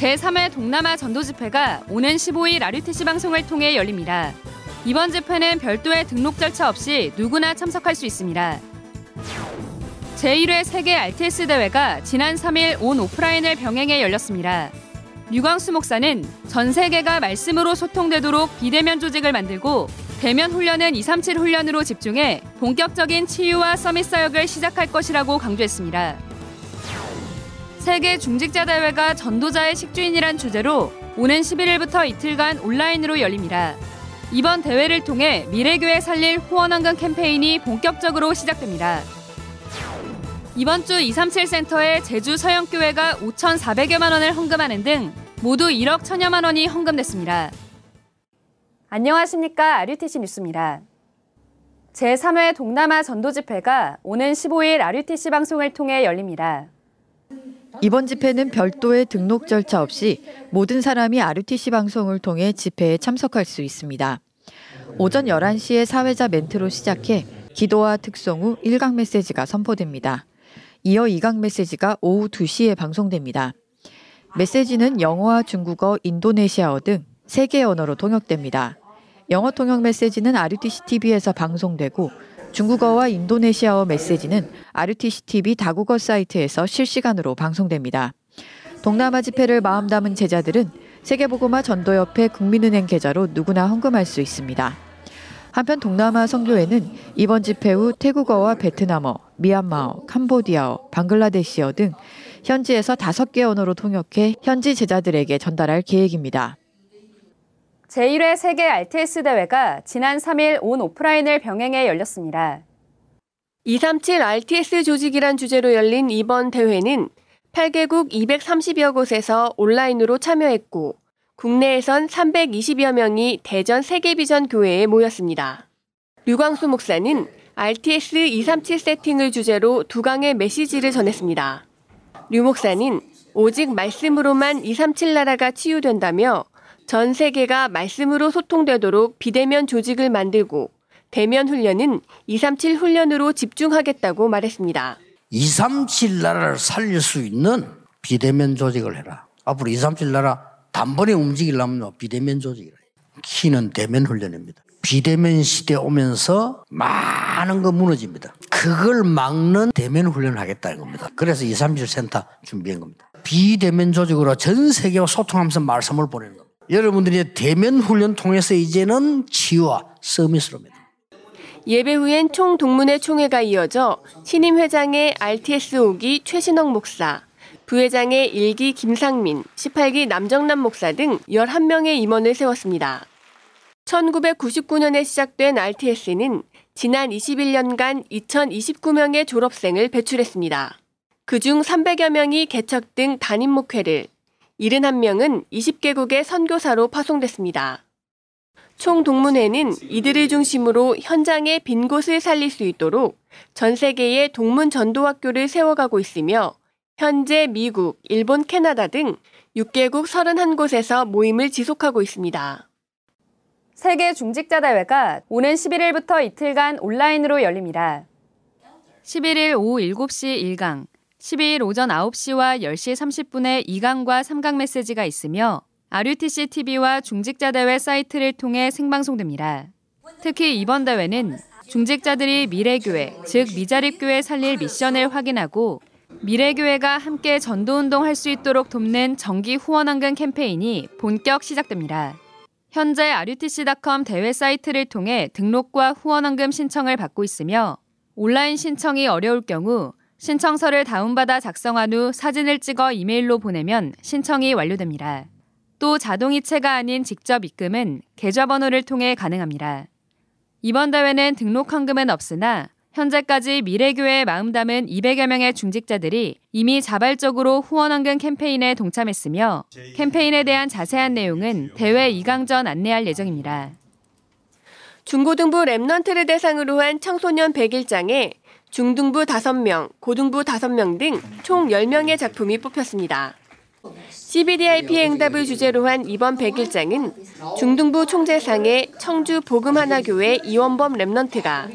제3회 동남아 전도 집회가 오는 15일 RUTC 방송을 통해 열립니다. 이번 집회는 별도의 등록 절차 없이 누구나 참석할 수 있습니다. 제1회 세계 RTS 대회가 지난 3일 온 오프라인을 병행해 열렸습니다. 류광수 목사는 전 세계가 말씀으로 소통되도록 비대면 조직을 만들고 대면 훈련은 237 훈련으로 집중해 본격적인 치유와 서밋 사역을 시작할 것이라고 강조했습니다. 세계 중직자 대회가 전도자의 식주인이란 주제로 오는 11일부터 이틀간 온라인으로 열립니다. 이번 대회를 통해 미래교회 살릴 후원헌금 캠페인이 본격적으로 시작됩니다. 이번 주 237 센터에 제주 서영교회가 5,400여만 원을 헌금하는 등 모두 1억 천여만 원이 헌금됐습니다. 안녕하십니까. RUTC 뉴스입니다. 제3회 동남아 전도 집회가 오는 15일 RUTC 방송을 통해 열립니다. 이번 집회는 별도의 등록 절차 없이 모든 사람이 RUTC 방송을 통해 집회에 참석할 수 있습니다. 오전 11시에 사회자 멘트로 시작해 기도와 특송 후 1강 메시지가 선포됩니다. 이어 2강 메시지가 오후 2시에 방송됩니다. 메시지는 영어와 중국어, 인도네시아어 등 3개 언어로 통역됩니다. 영어 통역 메시지는 RUTC TV에서 방송되고 중국어와 인도네시아어 메시지는 RUTC TV 다국어 사이트에서 실시간으로 방송됩니다. 동남아 집회를 마음 담은 제자들은 세계보고마 전도협회 국민은행 계좌로 누구나 헌금할 수 있습니다. 한편 동남아 선교회는 이번 집회 후 태국어와 베트남어, 미얀마어, 캄보디아어, 방글라데시어 등 현지에서 다섯 개 언어로 통역해 현지 제자들에게 전달할 계획입니다. 제1회 세계 RTS 대회가 지난 3일 온 오프라인을 병행해 열렸습니다. 237 RTS 조직이란 주제로 열린 이번 대회는 8개국 230여 곳에서 온라인으로 참여했고 국내에선 320여 명이 대전 세계비전 교회에 모였습니다. 류광수 목사는 RTS 237 세팅을 주제로 두 강의 메시지를 전했습니다. 류 목사는 오직 말씀으로만 237 나라가 치유된다며 전 세계가 말씀으로 소통되도록 비대면 조직을 만들고 대면 훈련은 237 훈련으로 집중하겠다고 말했습니다. 237 나라를 살릴 수 있는 비대면 조직을 해라. 앞으로 237 나라 단번에 움직이려면 비대면 조직이라. 키는 대면 훈련입니다. 비대면 시대 오면서 많은 거 무너집니다. 그걸 막는 대면 훈련을 하겠다는 겁니다. 그래서 237 센터 준비한 겁니다. 비대면 조직으로 전 세계와 소통하면서 말씀을 보내는 겁니다. 여러분들이 대면 훈련 통해서 이제는 치유와 서밋으로 입니다 예배 후엔 총 동문회 총회가 이어져 신임 회장의 RTS 5기 최신영 목사, 부회장의 1기 김상민, 18기 남정남 목사 등 11명의 임원을 세웠습니다. 1999년에 시작된 RTS는 지난 21년간 2029명의 졸업생을 배출했습니다. 그중 300여 명이 개척 등 단임 목회를, 71명은 20개국의 선교사로 파송됐습니다. 총 동문회는 이들을 중심으로 현장의 빈 곳을 살릴 수 있도록 전 세계의 동문 전도학교를 세워가고 있으며 현재 미국, 일본, 캐나다 등 6개국 31곳에서 모임을 지속하고 있습니다. 세계 중직자 대회가 오는 11일부터 이틀간 온라인으로 열립니다. 11일 오후 7시 1강, 12일 오전 9시와 10시 30분에 2강과 3강 메시지가 있으며 RUTC TV와 중직자 대회 사이트를 통해 생방송됩니다. 특히 이번 대회는 중직자들이 미래교회, 즉 미자립교회 살릴 미션을 확인하고 미래교회가 함께 전도운동 할 수 있도록 돕는 정기 후원헌금 캠페인이 본격 시작됩니다. 현재 RUTC.com 대회 사이트를 통해 등록과 후원헌금 신청을 받고 있으며 온라인 신청이 어려울 경우 신청서를 다운받아 작성한 후 사진을 찍어 이메일로 보내면 신청이 완료됩니다. 또 자동이체가 아닌 직접 입금은 계좌번호를 통해 가능합니다. 이번 대회는 등록 헌금은 없으나 현재까지 미래교회에 마음 담은 200여 명의 중직자들이 이미 자발적으로 후원헌금 캠페인에 동참했으며 캠페인에 대한 자세한 내용은 대회 2강 전 안내할 예정입니다. 중고등부 랩넌트를 대상으로 한 청소년 101장에 중등부 5명, 고등부 5명 등 총 10명의 작품이 뽑혔습니다. CVDIP 응답을 주제로 한 이번 101장은 중등부 총재상의 청주 복음하나교회 이원범 Remnant가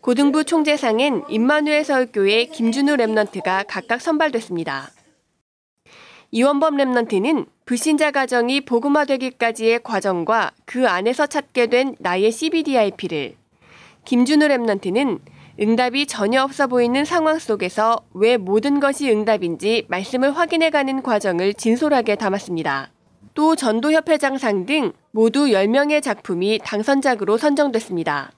고등부 총재상엔 임마누엘 서울교회 김준우 Remnant가 각각 선발됐습니다. 이원범 Remnant는 불신자 가정이 복음화되기까지의 과정과 그 안에서 찾게 된 나의 CVDIP를, 김준우 Remnant는 응답이 전혀 없어 보이는 상황 속에서 왜 모든 것이 응답인지 말씀을 확인해가는 과정을 진솔하게 담았습니다. 또 전도협회장상 등 모두 10명의 작품이 당선작으로 선정됐습니다.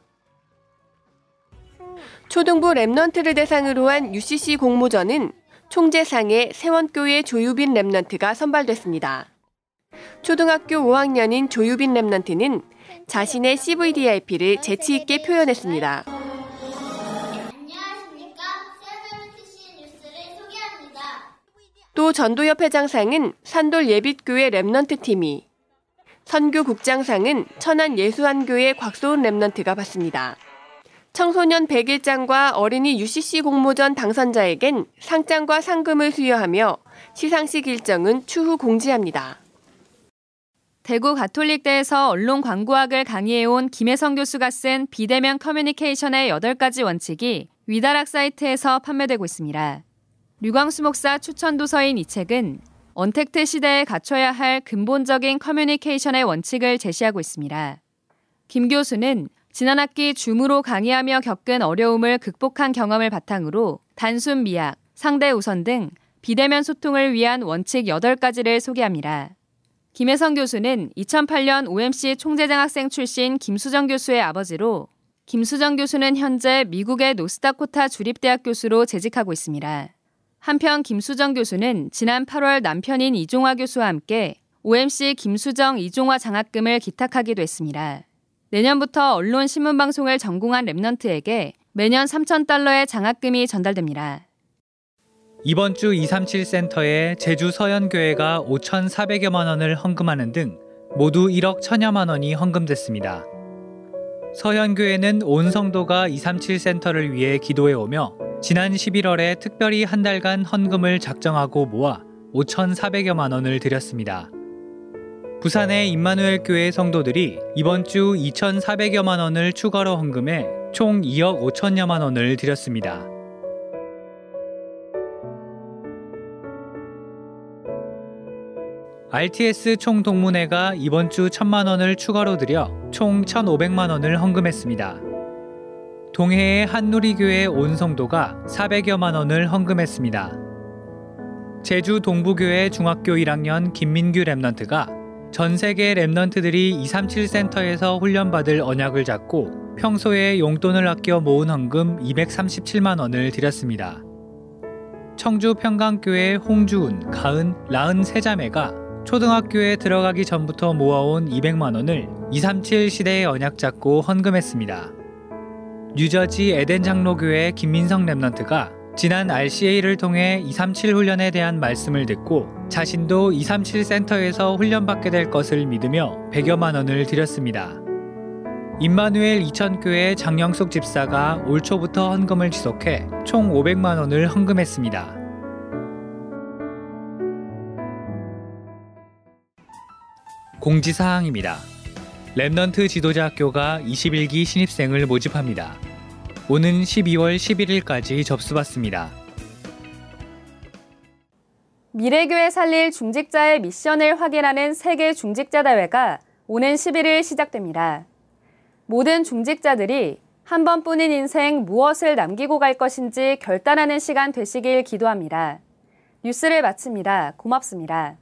초등부 Remnant를 대상으로 한 UCC 공모전은 총재상에 세원교회 조유빈 Remnant가 선발됐습니다. 초등학교 5학년인 조유빈 Remnant는 자신의 CVDIP를 재치 있게 표현했습니다. 또 전도협 회장상은 산돌 예빛교회 Remnant 팀이, 선교 국장상은 천안 예수한교회 곽소은 Remnant가 받습니다. 청소년 101장과 어린이 UCC 공모전 당선자에겐 상장과 상금을 수여하며 시상식 일정은 추후 공지합니다. 대구 가톨릭대에서 언론 광고학을 강의해온 김혜성 교수가 쓴 비대면 커뮤니케이션의 8가지 원칙이 위다락 사이트에서 판매되고 있습니다. 류광수 목사 추천 도서인 이 책은 언택트 시대에 갖춰야 할 근본적인 커뮤니케이션의 원칙을 제시하고 있습니다. 김 교수는 지난 학기 Zoom으로 강의하며 겪은 어려움을 극복한 경험을 바탕으로 단순 미학, 상대 우선 등 비대면 소통을 위한 원칙 8가지를 소개합니다. 김혜성 교수는 2008년 OMC 총재장학생 출신 김수정 교수의 아버지로 김수정 교수는 현재 미국의 노스다코타 주립대학 교수로 재직하고 있습니다. 한편 김수정 교수는 지난 8월 남편인 이종화 교수와 함께 OMC 김수정 이종화 장학금을 기탁하기도 했습니다. 내년부터 언론 신문 방송을 전공한 랩넌트에게 매년 3,000달러의 장학금이 전달됩니다. 이번 주 237 센터에 제주 서연교회가 5,400여만 원을 헌금하는 등 모두 1억 1천여만 원이 헌금됐습니다. 서현교회는 온 성도가 237 센터를 위해 기도해 오며 지난 11월에 특별히 한 달간 헌금을 작정하고 모아 5,400여만 원을 드렸습니다. 부산의 임마누엘 교회 성도들이 이번 주 2,400여만 원을 추가로 헌금해 총 2억 5천여만 원을 드렸습니다. RTS 총동문회가 이번 주 1천만 원을 추가로 들여 총 1,500만 원을 헌금했습니다. 동해의 한누리교회 온 성도가 400여만 원을 헌금했습니다. 제주 동부교회 중학교 1학년 김민규 Remnant가 전 세계 Remnant들이 237 센터에서 훈련받을 언약을 잡고 평소에 용돈을 아껴 모은 헌금 237만 원을 드렸습니다. 청주 평강교회 홍주은, 가은, 라은 세 자매가 초등학교에 들어가기 전부터 모아온 200만 원을 237 시대의 언약 잡고 헌금했습니다. 뉴저지 에덴 장로교회 김민성 Remnant가 지난 RCA를 통해 237 훈련에 대한 말씀을 듣고 자신도 237 센터에서 훈련받게 될 것을 믿으며 100여만 원을 드렸습니다. 임마누엘 이천교회 장영숙 집사가 올 초부터 헌금을 지속해 총 500만 원을 헌금했습니다. 공지사항입니다. Remnant 지도자 학교가 21기 신입생을 모집합니다. 오는 12월 11일까지 접수받습니다. 미래교회 살릴 중직자의 미션을 확인하는 세계 중직자 대회가 오는 11일 시작됩니다. 모든 중직자들이 한 번뿐인 인생 무엇을 남기고 갈 것인지 결단하는 시간 되시길 기도합니다. 뉴스를 마칩니다. 고맙습니다.